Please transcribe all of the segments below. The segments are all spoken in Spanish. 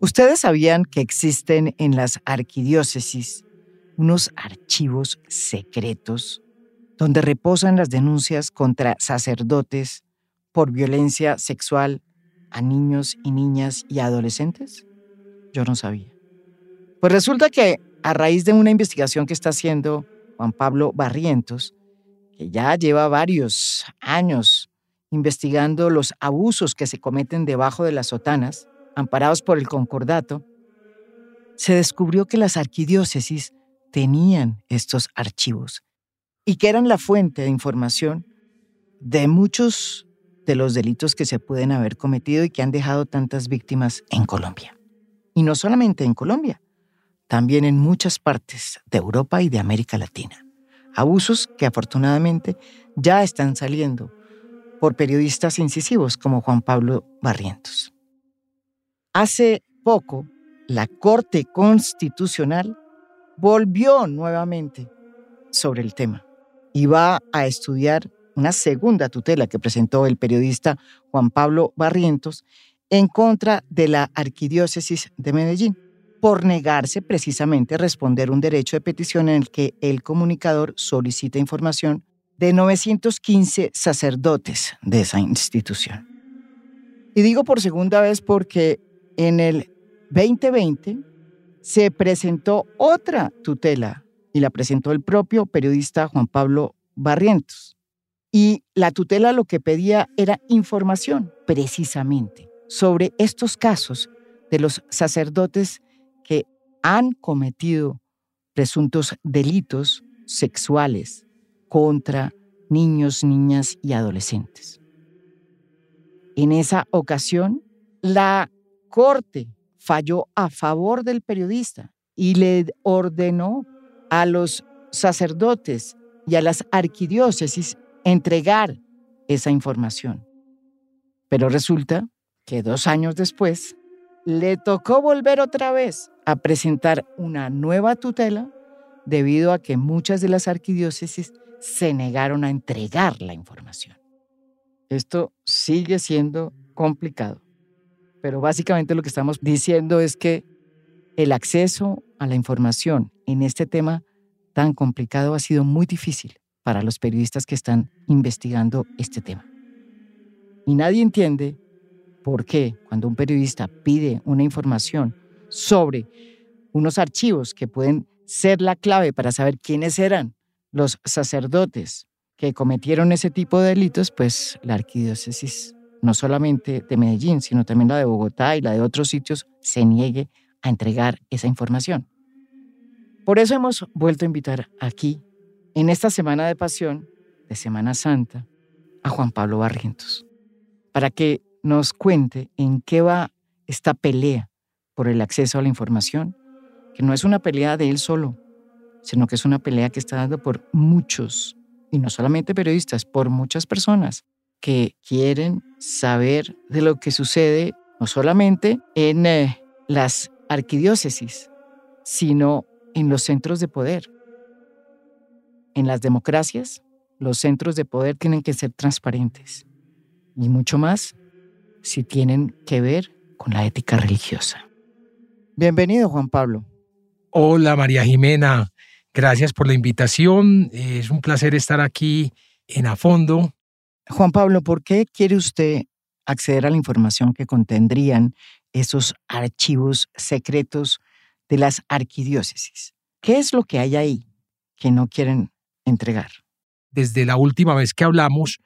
Ustedes sabían que existen en las arquidiócesis unos archivos secretos donde reposan las denuncias contra sacerdotes por violencia sexual a niños y niñas y adolescentes? Yo no sabía. Pues resulta que a raíz de una investigación que está haciendo Juan Pablo Barrientos, que ya lleva varios años investigando los abusos que se cometen debajo de las sotanas, amparados por el concordato, se descubrió que las arquidiócesis tenían estos archivos y que eran la fuente de información de muchos de los delitos que se pueden haber cometido y que han dejado tantas víctimas en Colombia. Y no solamente en Colombia, también en muchas partes de Europa y de América Latina. Abusos que afortunadamente ya están saliendo por periodistas incisivos como Juan Pablo Barrientos. Hace poco, la Corte Constitucional volvió nuevamente sobre el tema y va a estudiar una segunda tutela que presentó el periodista Juan Pablo Barrientos en contra de la Arquidiócesis de Medellín por negarse precisamente a responder un derecho de petición en el que el comunicador solicita información de 915 sacerdotes de esa institución. Y digo por segunda vez porque en el 2020 se presentó otra tutela y la presentó el propio periodista Juan Pablo Barrientos. Y la tutela lo que pedía era información precisamente sobre estos casos de los sacerdotes que han cometido presuntos delitos sexuales contra niños, niñas y adolescentes. En esa ocasión, la Corte falló a favor del periodista y le ordenó a los sacerdotes y a las arquidiócesis entregar esa información. Pero resulta que dos años después le tocó volver otra vez a presentar una nueva tutela debido a que muchas de las arquidiócesis se negaron a entregar la información. Esto sigue siendo complicado. Pero básicamente lo que estamos diciendo es que el acceso a la información en este tema tan complicado ha sido muy difícil para los periodistas que están investigando este tema. Y nadie entiende por qué cuando un periodista pide una información sobre unos archivos que pueden ser la clave para saber quiénes eran los sacerdotes que cometieron ese tipo de delitos, pues la arquidiócesis no solamente de Medellín, sino también la de Bogotá y la de otros sitios, se niegue a entregar esa información. Por eso hemos vuelto a invitar aquí, en esta Semana de Pasión, de Semana Santa, a Juan Pablo Barrientos, para que nos cuente en qué va esta pelea por el acceso a la información, que no es una pelea de él solo, sino que es una pelea que está dando por muchos, y no solamente periodistas, por muchas personas que quieren saber de lo que sucede no solamente en eh, las arquidiócesis, sino en los centros de poder. En las democracias, los centros de poder tienen que ser transparentes y mucho más si tienen que ver con la ética religiosa. Bienvenido, Juan Pablo. Hola, María Jimena. Gracias por la invitación. Es un placer estar aquí en A Fondo Juan Pablo, ¿por qué quiere usted acceder a la información que contendrían esos archivos secretos de las arquidiócesis? ¿Qué es lo que hay ahí que no quieren entregar? Desde la última vez que hablamos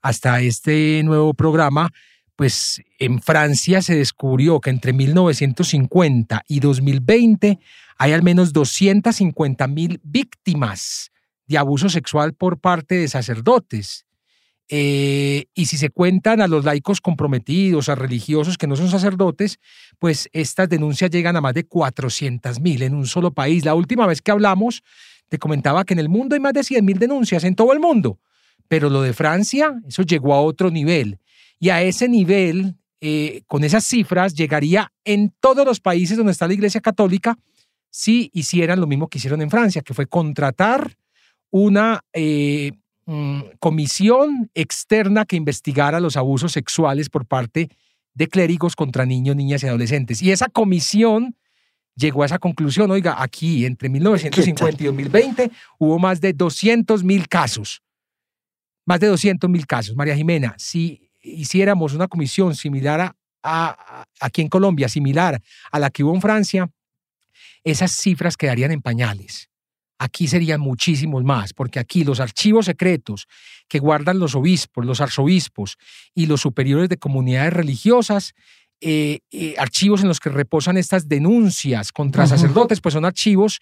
hasta este nuevo programa, pues en Francia se descubrió que entre 1950 y 2020 hay al menos 250 mil víctimas de abuso sexual por parte de sacerdotes eh, y si se cuentan a los laicos comprometidos, a religiosos que no son sacerdotes, pues estas denuncias llegan a más de 400 mil en un solo país. La última vez que hablamos, te comentaba que en el mundo hay más de 100 mil denuncias en todo el mundo, pero lo de Francia, eso llegó a otro nivel. Y a ese nivel, eh, con esas cifras, llegaría en todos los países donde está la Iglesia Católica si hicieran lo mismo que hicieron en Francia, que fue contratar una... Eh, Mm, comisión externa que investigara los abusos sexuales por parte de clérigos contra niños, niñas y adolescentes. Y esa comisión llegó a esa conclusión, oiga, aquí entre 1950 y 2020 hubo más de 200 mil casos, más de 200 mil casos. María Jimena, si hiciéramos una comisión similar a, aquí en Colombia, similar a la que hubo en Francia, esas cifras quedarían en pañales. Aquí serían muchísimos más, porque aquí los archivos secretos que guardan los obispos, los arzobispos y los superiores de comunidades religiosas eh, eh, archivos en los que reposan estas denuncias contra sacerdotes, pues son archivos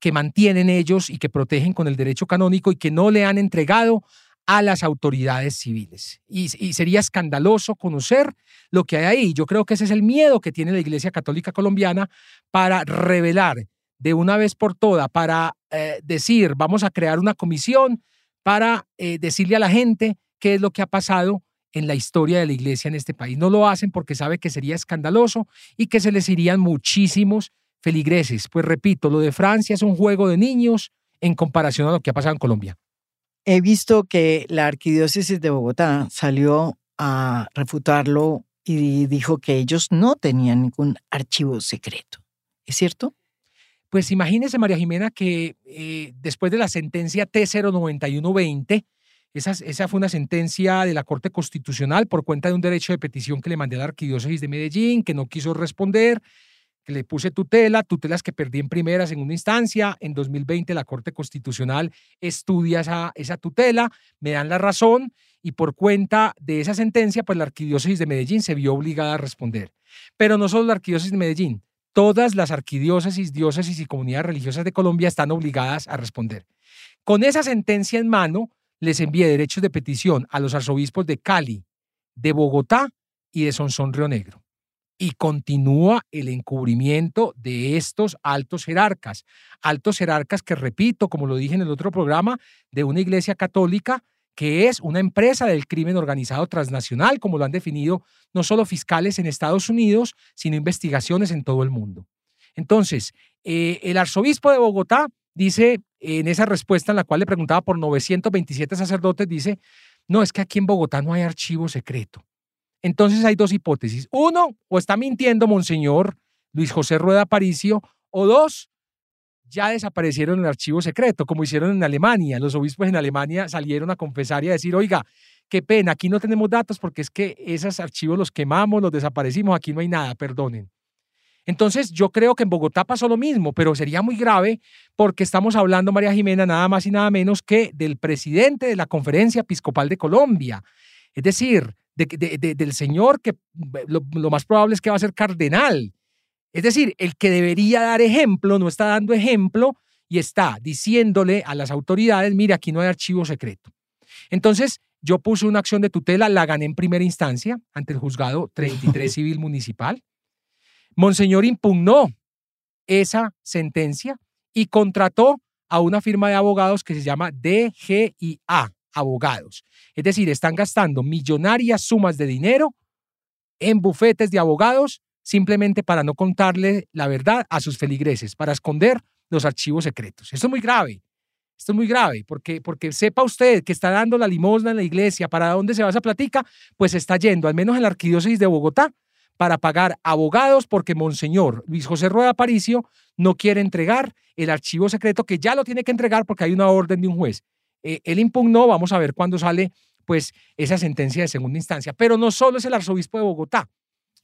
que mantienen ellos y que protegen con el derecho canónico y que no le han entregado a las autoridades civiles. Y, sería escandaloso conocer lo que hay ahí. Yo creo que ese es el miedo que tiene la Iglesia Católica Colombiana para revelar de una vez por todas, para eh, decir, vamos a crear una comisión para decirle a la gente qué es lo que ha pasado en la historia de la iglesia en este país. No lo hacen porque sabe que sería escandaloso y que se les irían muchísimos feligreses. Pues repito, lo de Francia es un juego de niños en comparación a lo que ha pasado en Colombia. He visto que la arquidiócesis de Bogotá salió a refutarlo y dijo que ellos no tenían ningún archivo secreto. ¿Es cierto? Pues imagínese, María Jimena, que eh, después de la sentencia T09120, esa, fue una sentencia de la Corte Constitucional por cuenta de un derecho de petición que le mandé a la Arquidiócesis de Medellín, que no quiso responder, que le puse tutela, tutelas que perdí en primera, segunda instancia. En 2020 la Corte Constitucional estudia esa, esa tutela, me dan la razón y por cuenta de esa sentencia, pues la Arquidiócesis de Medellín se vio obligada a responder. Pero no solo la Arquidiócesis de Medellín, todas las arquidiócesis, diócesis y comunidades religiosas de Colombia están obligadas a responder. Con esa sentencia en mano, les envíe derechos de petición a los arzobispos de Cali, de Bogotá y de Sonsón Río Negro. Y continúa el encubrimiento de estos altos jerarcas, altos jerarcas que, repito, como lo dije en el otro programa, de una iglesia católica que es una empresa del crimen organizado transnacional, como lo han definido no solo fiscales en Estados Unidos, sino investigaciones en todo el mundo. Entonces, eh, el arzobispo de Bogotá dice en esa respuesta en la cual le preguntaba por 927 sacerdotes, dice, no, es que aquí en Bogotá no hay archivo secreto. Entonces hay dos hipótesis. Uno, o está mintiendo Monseñor Luis José Rueda Aparicio, o dos, ya desaparecieron el archivo secreto, como hicieron en Alemania. Los obispos en Alemania salieron a confesar y a decir, oiga, qué pena, aquí no tenemos datos porque es que esos archivos los quemamos, los desaparecimos, aquí no hay nada, perdonen. Entonces, yo creo que en Bogotá pasó lo mismo, pero sería muy grave porque estamos hablando, María Jimena, nada más y nada menos que del presidente de la Conferencia Episcopal de Colombia. Es decir, del señor que lo, lo más probable es que va a ser cardenal. Es decir, el que debería dar ejemplo no está dando ejemplo y está diciéndole a las autoridades, mire, aquí no hay archivo secreto. Entonces, yo puse una acción de tutela, la gané en primera instancia ante el juzgado 33 civil municipal. Monseñor impugnó esa sentencia y contrató a una firma de abogados que se llama DGIA, abogados. Es decir, están gastando millonarias sumas de dinero en bufetes de abogados simplemente para no contarle la verdad a sus feligreses, para esconder los archivos secretos. Esto es muy grave. Esto es muy grave, porque, porque sepa usted que está dando la limosna en la iglesia, para dónde se va esa platica, pues está yendo, al menos en la arquidiócesis de Bogotá, para pagar abogados porque Monseñor Luis José Rueda Aparicio no quiere entregar el archivo secreto que ya lo tiene que entregar porque hay una orden de un juez. Eh, él impugnó, vamos a ver cuándo sale pues esa sentencia de segunda instancia. Pero no solo es el arzobispo de Bogotá,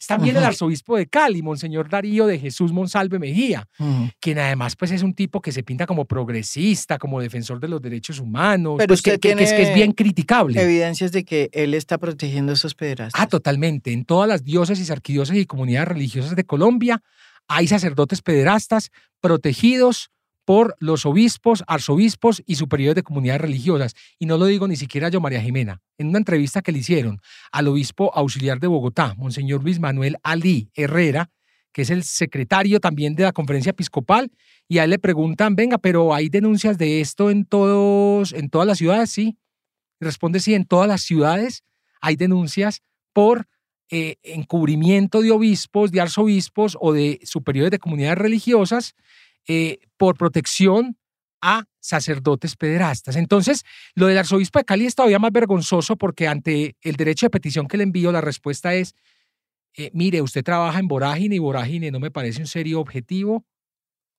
también el arzobispo de Cali, Monseñor Darío de Jesús Monsalve Mejía, quien además pues es un tipo que se pinta como progresista, como defensor de los derechos humanos, Pero pues, que, es, que, es, bien criticable. Evidencias de que él está protegiendo a esos pederastas. Ah, totalmente. En todas las diócesis, arquidiócesis y comunidades religiosas de Colombia hay sacerdotes pederastas protegidos por los obispos, arzobispos y superiores de comunidades religiosas. Y no lo digo ni siquiera yo, María Jimena. En una entrevista que le hicieron al obispo auxiliar de Bogotá, Monseñor Luis Manuel Ali Herrera, que es el secretario también de la conferencia episcopal, y a él le preguntan, venga, pero ¿hay denuncias de esto en, todos, en todas las ciudades? Sí. responde, sí, en todas las ciudades hay denuncias por eh, encubrimiento de obispos, de arzobispos o de superiores de comunidades religiosas eh, por protección a sacerdotes pederastas. Entonces, lo del arzobispo de Cali es todavía más vergonzoso porque ante el derecho de petición que le envío, la respuesta es, eh, mire, usted trabaja en vorágine y vorágine no me parece un serio objetivo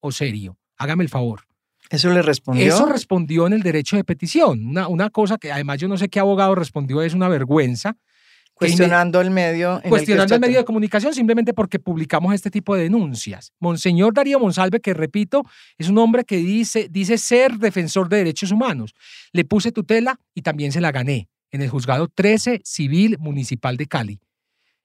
o serio. Hágame el favor. ¿Eso le respondió? Eso respondió en el derecho de petición. Una, una cosa que además yo no sé qué abogado respondió, es una vergüenza. Cuestionando el medio. cuestionando el, medio de comunicación simplemente porque publicamos este tipo de denuncias. Monseñor Darío Monsalve, que repito, es un hombre que dice, dice ser defensor de derechos humanos. Le puse tutela y también se la gané en el juzgado 13 Civil Municipal de Cali.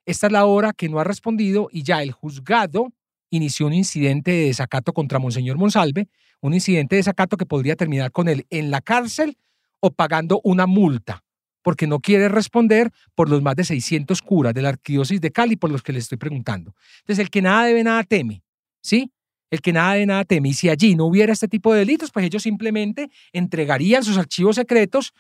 Esta es la hora que no ha respondido y ya el juzgado inició un incidente de desacato contra Monseñor Monsalve, un incidente de desacato que podría terminar con él en la cárcel o pagando una multa porque no quiere responder por los más de 600 curas de la arquidiócesis de Cali por los que le estoy preguntando. Entonces, el que nada debe, nada teme, ¿sí? El que nada debe, nada teme. Y si allí no hubiera este tipo de delitos, pues ellos simplemente entregarían sus archivos secretos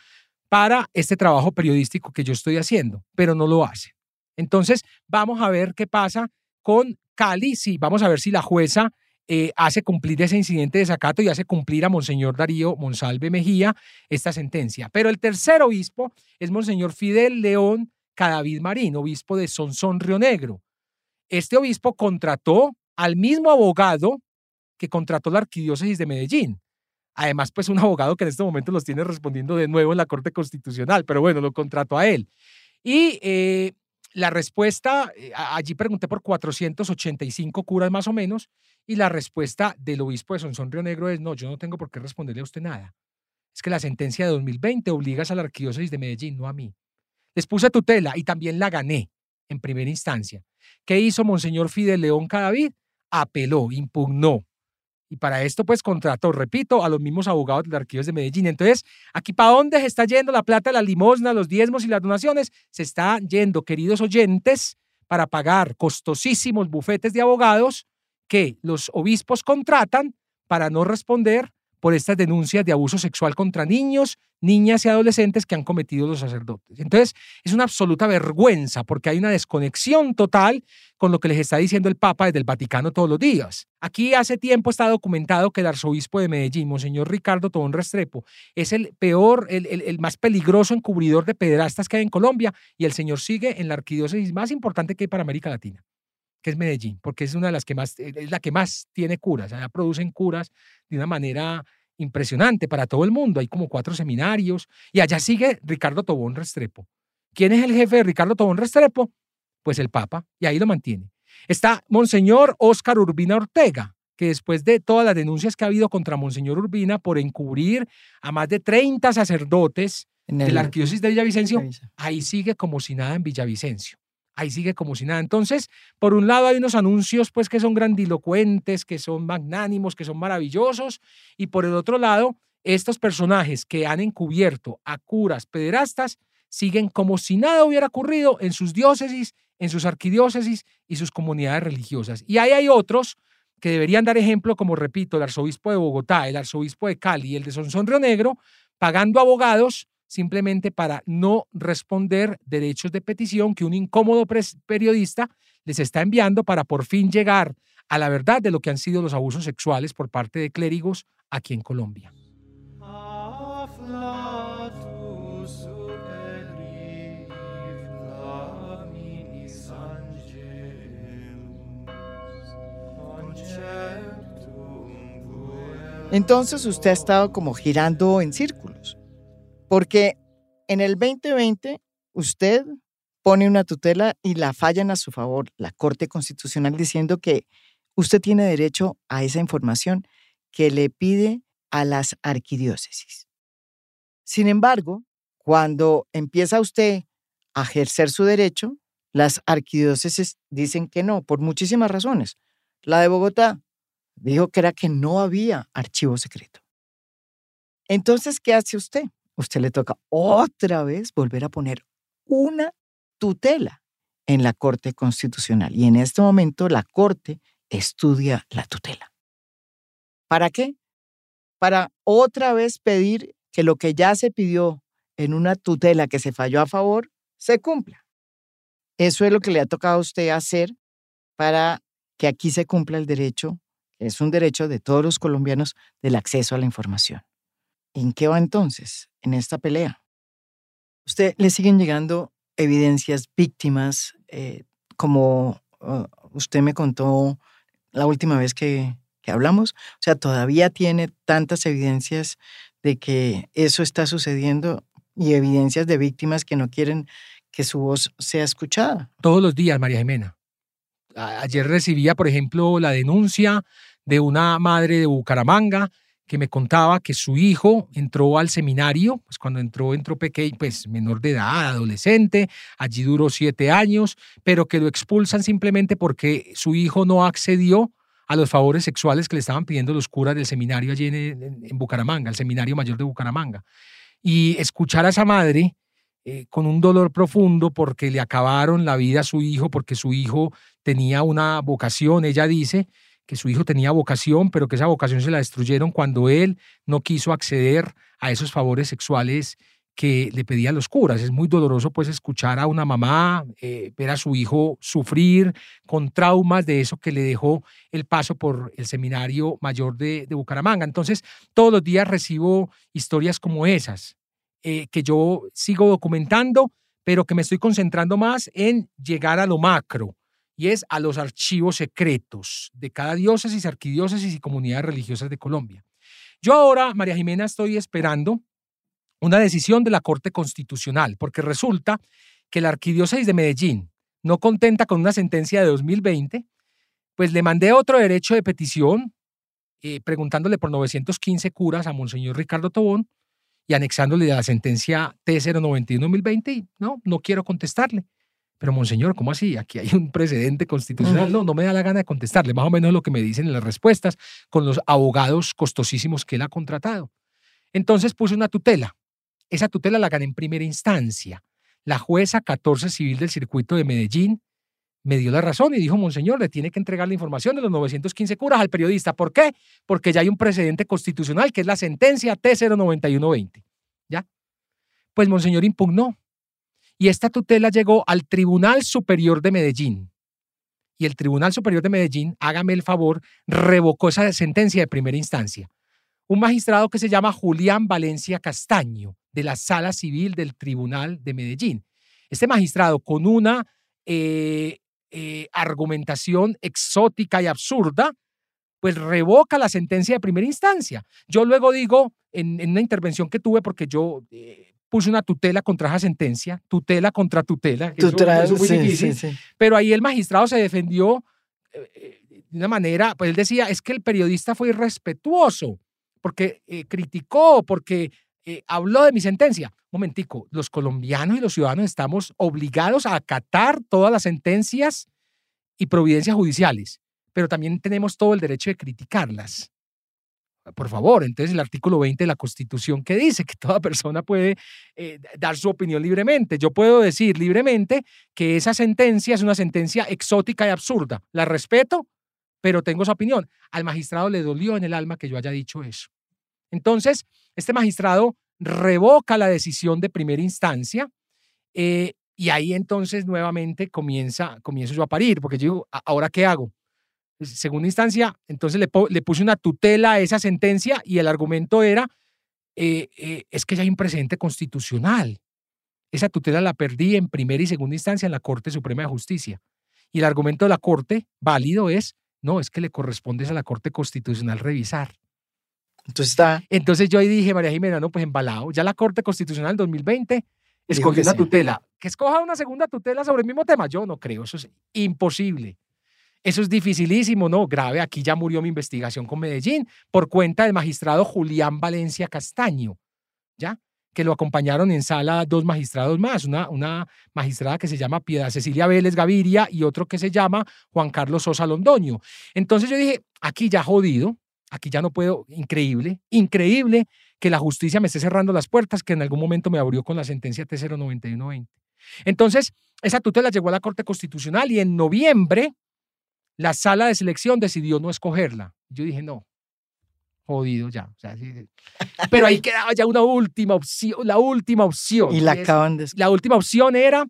para este trabajo periodístico que yo estoy haciendo, pero no lo hacen. Entonces, vamos a ver qué pasa con Cali, sí, vamos a ver si la jueza eh, hace cumplir ese incidente de desacato y hace cumplir a Monseñor Darío Monsalve Mejía esta sentencia. Pero el tercer obispo es Monseñor Fidel León Cadavid Marín, obispo de Sonsón Río Negro. Este obispo contrató al mismo abogado que contrató la arquidiócesis de Medellín. Además, pues un abogado que en este momento los tiene respondiendo de nuevo en la Corte Constitucional, pero bueno, lo contrató a él. Y eh, la respuesta, eh, allí pregunté por 485 curas más o menos, y la respuesta del obispo de Sonsón Río Negro es, no, yo no tengo por qué responderle a usted nada. Es que la sentencia de 2020 obliga a la arquidiócesis de Medellín, no a mí. Les puse tutela y también la gané en primera instancia. ¿Qué hizo Monseñor Fidel León Cadavid? Apeló, impugnó. Y para esto, pues, contrató, repito, a los mismos abogados de la arquivos de Medellín. Entonces, ¿aquí para dónde se está yendo la plata, la limosna, los diezmos y las donaciones? Se está yendo, queridos oyentes, para pagar costosísimos bufetes de abogados que los obispos contratan para no responder por estas denuncias de abuso sexual contra niños, niñas y adolescentes que han cometido los sacerdotes. Entonces, es una absoluta vergüenza porque hay una desconexión total con lo que les está diciendo el Papa desde el Vaticano todos los días. Aquí hace tiempo está documentado que el arzobispo de Medellín, Monseñor Ricardo Tobón Restrepo, es el peor, el, el más peligroso encubridor de pederastas que hay en Colombia y el señor sigue en la arquidiócesis más importante que hay para América Latina que es Medellín, porque es una de las que más, eh, es la que más tiene curas, allá producen curas de una manera impresionante para todo el mundo, hay como cuatro seminarios, y allá sigue Ricardo Tobón Restrepo. ¿Quién es el jefe de Ricardo Tobón Restrepo? Pues el Papa, y ahí lo mantiene. Está Monseñor Óscar Urbina Ortega, que después de todas las denuncias que ha habido contra Monseñor Urbina por encubrir a más de 30 sacerdotes de la arquidiócesis de Villavicencio, ahí sigue como si nada en Villavicencio ahí sigue como si nada. Entonces, por un lado hay unos anuncios pues que son grandilocuentes, que son magnánimos, que son maravillosos, y por el otro lado, estos personajes que han encubierto a curas pederastas siguen como si nada hubiera ocurrido en sus diócesis, en sus arquidiócesis y sus comunidades religiosas. Y ahí hay otros que deberían dar ejemplo, como repito, el arzobispo de Bogotá, el arzobispo de Cali el de Sonsón Río Negro, pagando abogados simplemente para no responder derechos de petición que un incómodo periodista les está enviando para por fin llegar a la verdad de lo que han sido los abusos sexuales por parte de clérigos aquí en Colombia. Entonces usted ha estado como girando en círculos. Porque en el 2020 usted pone una tutela y la fallan a su favor la Corte Constitucional diciendo que usted tiene derecho a esa información que le pide a las arquidiócesis. Sin embargo, cuando empieza usted a ejercer su derecho, las arquidiócesis dicen que no, por muchísimas razones. La de Bogotá dijo que era que no había archivo secreto. Entonces, ¿qué hace usted? Usted le toca otra vez volver a poner una tutela en la Corte Constitucional. Y en este momento la Corte estudia la tutela. ¿Para qué? Para otra vez pedir que lo que ya se pidió en una tutela que se falló a favor se cumpla. Eso es lo que le ha tocado a usted hacer para que aquí se cumpla el derecho, que es un derecho de todos los colombianos, del acceso a la información. ¿En qué va entonces en esta pelea? Usted le siguen llegando evidencias, víctimas, eh, como uh, usted me contó la última vez que, que hablamos, o sea, todavía tiene tantas evidencias de que eso está sucediendo y evidencias de víctimas que no quieren que su voz sea escuchada. Todos los días, María Jimena. Ayer recibía, por ejemplo, la denuncia de una madre de Bucaramanga que me contaba que su hijo entró al seminario, pues cuando entró, entró pequeño, pues menor de edad, adolescente, allí duró siete años, pero que lo expulsan simplemente porque su hijo no accedió a los favores sexuales que le estaban pidiendo los curas del seminario allí en, en Bucaramanga, el seminario mayor de Bucaramanga. Y escuchar a esa madre eh, con un dolor profundo porque le acabaron la vida a su hijo, porque su hijo tenía una vocación, ella dice que su hijo tenía vocación, pero que esa vocación se la destruyeron cuando él no quiso acceder a esos favores sexuales que le pedían los curas. Es muy doloroso pues escuchar a una mamá, eh, ver a su hijo sufrir con traumas de eso que le dejó el paso por el seminario mayor de, de Bucaramanga. Entonces, todos los días recibo historias como esas, eh, que yo sigo documentando, pero que me estoy concentrando más en llegar a lo macro, y es a los archivos secretos de cada diócesis, arquidiócesis y comunidades religiosas de Colombia. Yo ahora, María Jimena, estoy esperando una decisión de la Corte Constitucional, porque resulta que la arquidiócesis de Medellín, no contenta con una sentencia de 2020, pues le mandé otro derecho de petición eh, preguntándole por 915 curas a Monseñor Ricardo Tobón y anexándole la sentencia T091-2020 y no, no quiero contestarle. Pero, monseñor, ¿cómo así? Aquí hay un precedente constitucional. No, no me da la gana de contestarle. Más o menos lo que me dicen en las respuestas con los abogados costosísimos que él ha contratado. Entonces puse una tutela. Esa tutela la gané en primera instancia. La jueza 14 civil del circuito de Medellín me dio la razón y dijo, Monseñor, le tiene que entregar la información de los 915 curas al periodista. ¿Por qué? Porque ya hay un precedente constitucional que es la sentencia T09120. ¿Ya? Pues Monseñor impugnó. Y esta tutela llegó al Tribunal Superior de Medellín. Y el Tribunal Superior de Medellín, hágame el favor, revocó esa sentencia de primera instancia. Un magistrado que se llama Julián Valencia Castaño, de la Sala Civil del Tribunal de Medellín. Este magistrado, con una eh, eh, argumentación exótica y absurda, pues revoca la sentencia de primera instancia. Yo luego digo, en, una intervención que tuve, porque yo eh, puse una tutela contra esa sentencia, tutela contra tutela, eso, es muy difícil, pero ahí el magistrado se defendió eh, de una manera, pues él decía, es que el periodista fue irrespetuoso, porque criticó, porque habló de mi sentencia momentico, los colombianos y los ciudadanos estamos obligados a acatar todas las sentencias y providencias judiciales, pero también tenemos todo el derecho de criticarlas. Por favor, entonces el artículo 20 de la Constitución que dice que toda persona puede eh, dar su opinión libremente. Yo puedo decir libremente que esa sentencia es una sentencia exótica y absurda. La respeto, pero tengo esa opinión. Al magistrado le dolió en el alma que yo haya dicho eso. Entonces, este magistrado revoca la decisión de primera instancia eh, y ahí entonces nuevamente comienza, comienzo yo a parir, porque yo digo, ¿ahora qué hago? Segunda instancia, entonces le, le, puse una tutela a esa sentencia y el argumento era, eh, eh, es que ya hay un precedente constitucional. Esa tutela la perdí en primera y segunda instancia en la Corte Suprema de Justicia. Y el argumento de la Corte válido es, no, es que le corresponde a la Corte Constitucional revisar. Entonces está. Entonces yo ahí dije, María Jimena, no, pues embalado. Ya la Corte Constitucional 2020 escogió una tutela. Que escoja una segunda tutela sobre el mismo tema. Yo no creo, eso es imposible. Eso es dificilísimo, ¿no? Grave, aquí ya murió mi investigación con Medellín por cuenta del magistrado Julián Valencia Castaño, ¿ya? Que lo acompañaron en sala dos magistrados más, una, una magistrada que se llama Piedad Cecilia Vélez Gaviria y otro que se llama Juan Carlos Sosa Londoño. Entonces yo dije, aquí ya jodido, aquí ya no puedo, increíble, increíble que la justicia me esté cerrando las puertas que en algún momento me abrió con la sentencia T09120. Entonces, esa tutela llegó a la Corte Constitucional y en noviembre la sala de selección decidió no escogerla. Yo dije, no, jodido ya. Pero ahí quedaba ya una última opción, la última opción. Y la acaban de... La última opción era,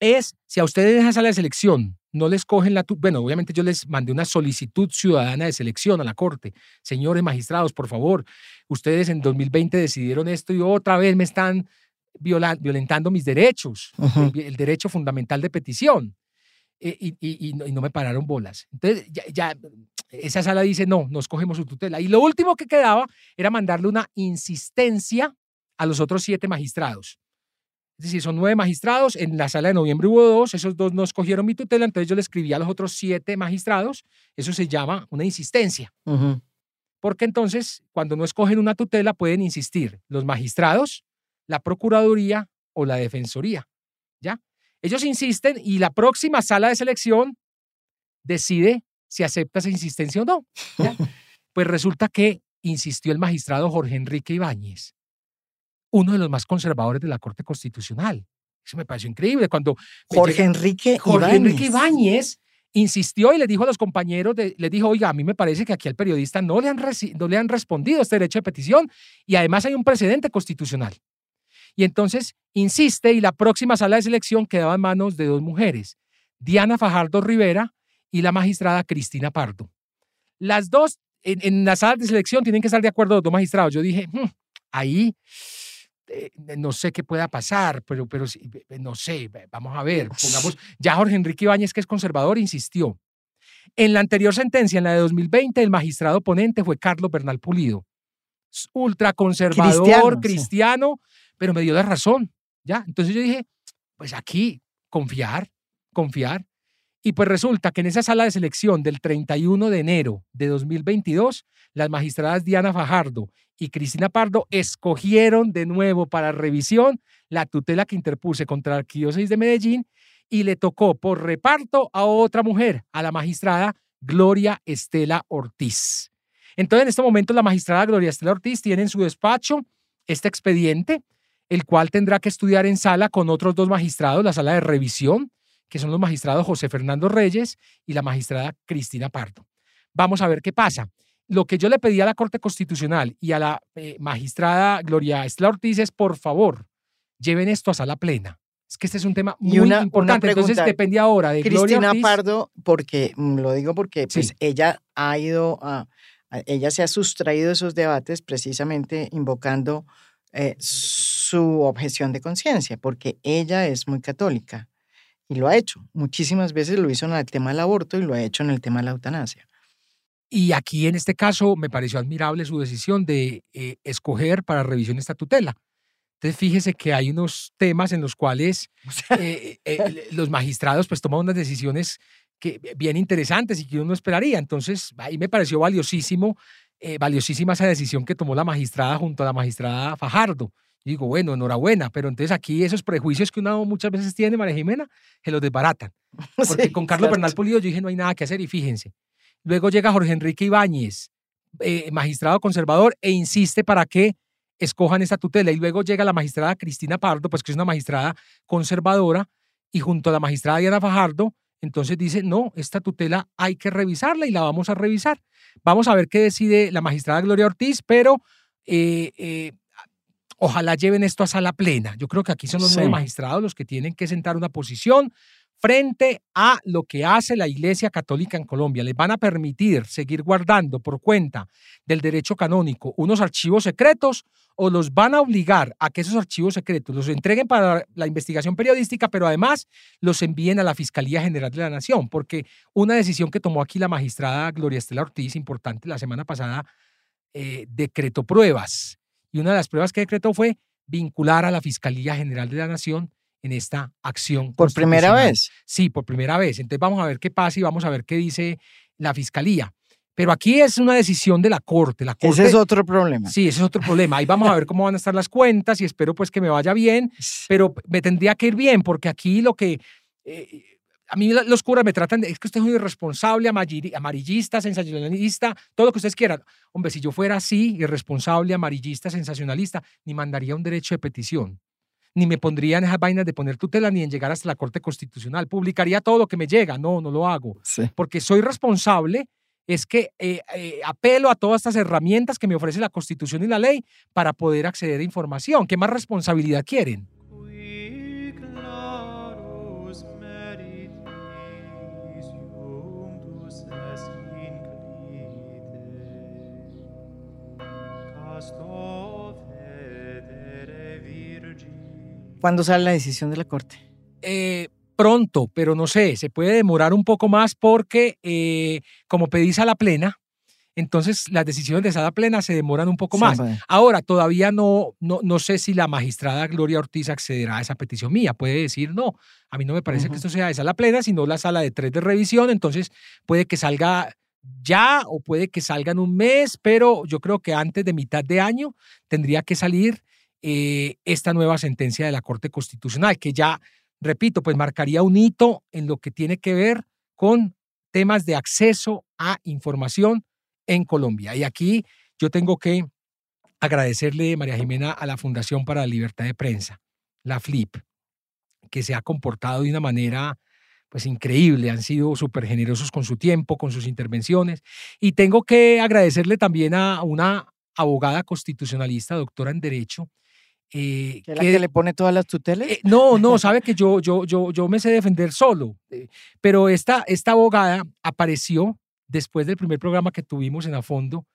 es, si a ustedes dejan sala de selección no les cogen la... Bueno, obviamente yo les mandé una solicitud ciudadana de selección a la Corte. Señores magistrados, por favor, ustedes en 2020 decidieron esto y otra vez me están violentando mis derechos, el, derecho fundamental de petición. Eh, y, no, me pararon bolas. Entonces, ya, esa sala dice, no, nos cogemos su tutela. Y lo último que quedaba era mandarle una insistencia a los otros siete magistrados. Es decir, son nueve magistrados, en la sala de noviembre hubo dos, esos dos no escogieron mi tutela, entonces yo le escribí a los otros siete magistrados, eso se llama una insistencia. Porque entonces, cuando no escogen una tutela, pueden insistir los magistrados, la Procuraduría o la Defensoría. Ellos insisten y la próxima sala de selección decide si acepta esa insistencia o no. pues resulta que insistió el magistrado Jorge Enrique Ibáñez, uno de los más conservadores de la Corte Constitucional. Eso me pareció increíble. Cuando Jorge Enrique Jorge Enrique Ibáñez insistió y le dijo a los compañeros, de, le dijo, oiga, a mí me parece que aquí al periodista no le, han no le han respondido este derecho de petición y además hay un precedente constitucional. Y entonces insiste y la próxima sala de selección quedaba en manos de dos mujeres, Diana Fajardo Rivera y la magistrada Cristina Pardo. Las dos en, la sala de selección tienen que estar de acuerdo los dos magistrados. Yo dije, hmm, ahí eh, no sé qué pueda pasar, pero, pero no sé, vamos a ver. Pongamos, ya Jorge Enrique Ibáñez, que es conservador, insistió. En la anterior sentencia, en la de 2020, el magistrado ponente fue Carlos Bernal Pulido, ultraconservador, cristiano pero me dio la razón, ¿ya? Entonces yo dije, pues aquí, confiar, confiar. Y pues resulta que en esa sala de selección del 31 de enero de 2022, las magistradas Diana Fajardo y Cristina Pardo escogieron de nuevo para revisión la tutela que interpuse contra la Arquidiócesis de Medellín y le tocó por reparto a otra mujer, a la magistrada Gloria Estela Ortiz. Entonces, en este momento, la magistrada Gloria Estela Ortiz tiene en su despacho este expediente el cual tendrá que estudiar en sala con otros dos magistrados, la sala de revisión, que son los magistrados José Fernando Reyes y la magistrada Cristina Pardo. Vamos a ver qué pasa. Lo que yo le pedí a la Corte Constitucional y a la eh, magistrada Gloria Estela Ortiz es, por favor, lleven esto a sala plena. Es que este es un tema muy importante. Entonces depende ahora de Cristina Pardo, porque mm, lo digo porque pues, ella ha ido a, ella se ha sustraído esos debates precisamente invocando eh, su objeción de conciencia, porque ella es muy católica y lo ha hecho. Muchísimas veces lo hizo en el tema del aborto y lo ha hecho en el tema de la eutanasia. Y aquí en este caso me pareció admirable su decisión de eh, escoger para revisión esta tutela. Entonces fíjese que hay unos temas en los cuales eh, los magistrados pues toman unas decisiones que, bien interesantes y que uno no esperaría. Entonces ahí me pareció valiosísimo eh, valiosísima esa decisión que tomó la magistrada junto a la magistrada Fajardo. Digo, bueno, enhorabuena, pero entonces aquí esos prejuicios que uno muchas veces tiene, María Jimena, se los desbaratan. Porque con Carlos Bernal Pulido yo dije, no hay nada que hacer y fíjense. Luego llega Jorge Enrique Ibáñez, eh, magistrado conservador, e insiste para que escojan esta tutela. Y luego llega la magistrada Cristina Pardo, pues que es una magistrada conservadora, y junto a la magistrada Diana Fajardo, entonces dice, no, esta tutela hay que revisarla y la vamos a revisar. Vamos a ver qué decide la magistrada Gloria Ortiz, pero eh, eh, ojalá lleven esto a sala plena. Yo creo que aquí son los nueve magistrados los que tienen que sentar una posición frente a lo que hace la Iglesia Católica en Colombia. Les van a permitir seguir guardando por cuenta del derecho canónico unos archivos secretos o los van a obligar a que esos archivos secretos los entreguen para la investigación periodística, pero además los envíen a la Fiscalía General de la Nación, porque una decisión que tomó aquí la magistrada Gloria Estela Ortiz, importante, la semana pasada, eh, decretó pruebas. Y una de las pruebas que decretó fue vincular a la Fiscalía General de la Nación en esta acción. ¿Por primera vez? Sí, por primera vez. Entonces vamos a ver qué pasa y vamos a ver qué dice la Fiscalía. Pero aquí es una decisión de la Corte. La corte ese es otro problema. Sí, ese es otro problema. Ahí vamos a ver cómo van a estar las cuentas y espero pues que me vaya bien, pero me tendría que ir bien porque aquí lo que... Eh, a mí los curas me tratan de, es que usted es muy irresponsable, amarillista, sensacionalista, todo lo que ustedes quieran. Hombre, si yo fuera así, irresponsable, amarillista, sensacionalista, ni mandaría un derecho de petición ni me pondría en esas vainas de poner tutela ni en llegar hasta la Corte Constitucional. Publicaría todo lo que me llega. No, no lo hago. Porque soy responsable, es que eh, eh, apelo a todas estas herramientas que me ofrece la Constitución y la ley para poder acceder a información. ¿Qué más responsabilidad quieren? ¿Cuándo sale la decisión de la Corte? Eh, pronto, pero no sé, se puede demorar un poco más porque eh, como pedí sala plena, entonces las decisiones de sala plena se demoran un poco más. Ahora, todavía no, no, no sé si la magistrada Gloria Ortiz accederá a esa petición mía. Puede decir, no, a mí no me parece que esto sea de sala plena, sino la sala de tres de revisión, entonces puede que salga ya o puede que salga en un mes, pero yo creo que antes de mitad de año tendría que salir eh, esta nueva sentencia de la Corte Constitucional, que ya, repito, pues marcaría un hito en lo que tiene que ver con temas de acceso a información en Colombia. Y aquí yo tengo que agradecerle, María Jimena, a la Fundación para la Libertad de Prensa, la FLIP, que se ha comportado de una manera pues increíble, han sido súper generosos con su tiempo, con sus intervenciones. Y tengo que agradecerle también a una abogada constitucionalista, doctora en Derecho. Eh, ¿Que, que le pone todas las tutelas? Eh, no, no, sabe que yo, yo, yo, yo me sé defender solo, eh, pero esta, esta abogada apareció después del primer programa que tuvimos en A Fondo,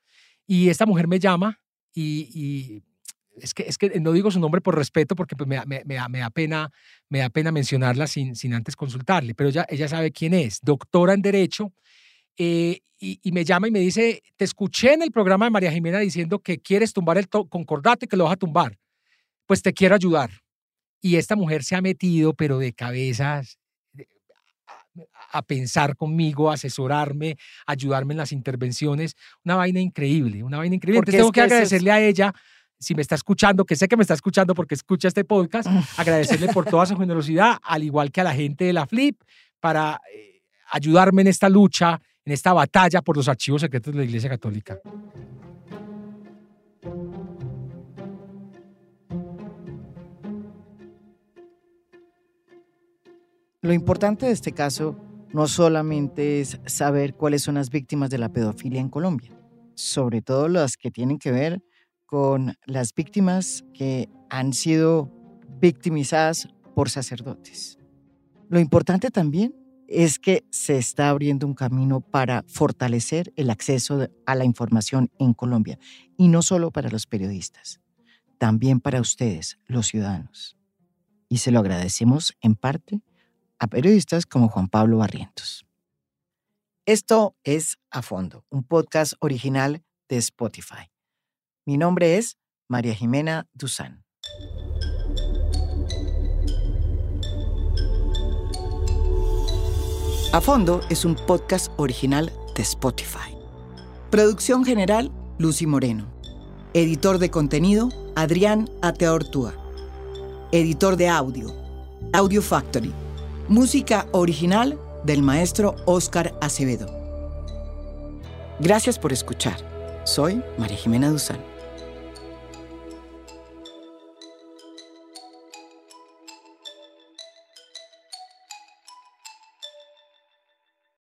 y esta mujer me llama y, es, que, es que no digo su nombre por respeto porque pues, me, me, me, da pena, me da pena mencionarla sin, sin antes consultarle, pero ella, ella sabe quién es, doctora en Derecho, eh, y, me llama y me dice, te escuché en el programa de María Jimena diciendo que quieres tumbar el concordato y que lo vas a tumbar, pues te quiero ayudar. Y esta mujer se ha metido, pero de cabezas, a pensar conmigo, asesorarme, ayudarme en las intervenciones. Una vaina increíble, una vaina increíble. Porque tengo que, agradecerle a ella, si me está escuchando, que sé que me está escuchando porque escucha este podcast, agradecerle por toda su generosidad, al igual que a la gente de la Flip, para eh, ayudarme en esta lucha, en esta batalla por los archivos secretos de la Iglesia Católica. Lo importante de este caso no solamente es saber cuáles son las víctimas de la pedofilia en Colombia, sobre todo las que tienen que ver con las víctimas que han sido victimizadas por sacerdotes. Lo importante también es que se está abriendo un camino para fortalecer el acceso a la información en Colombia, y no solo para los periodistas, también para ustedes, los ciudadanos. Y se lo agradecemos en parte a periodistas como Juan Pablo Barrientos. Esto es A Fondo, un podcast original de Spotify. Mi nombre es María Jimena Duzán. A Fondo es un podcast original de Spotify. Producción general, Lucy Moreno. Editor de contenido, Adrián Ateortúa. Editor de audio, Audio Factory Música original del maestro Óscar Acevedo. Gracias por escuchar. Soy María Jimena Duzán.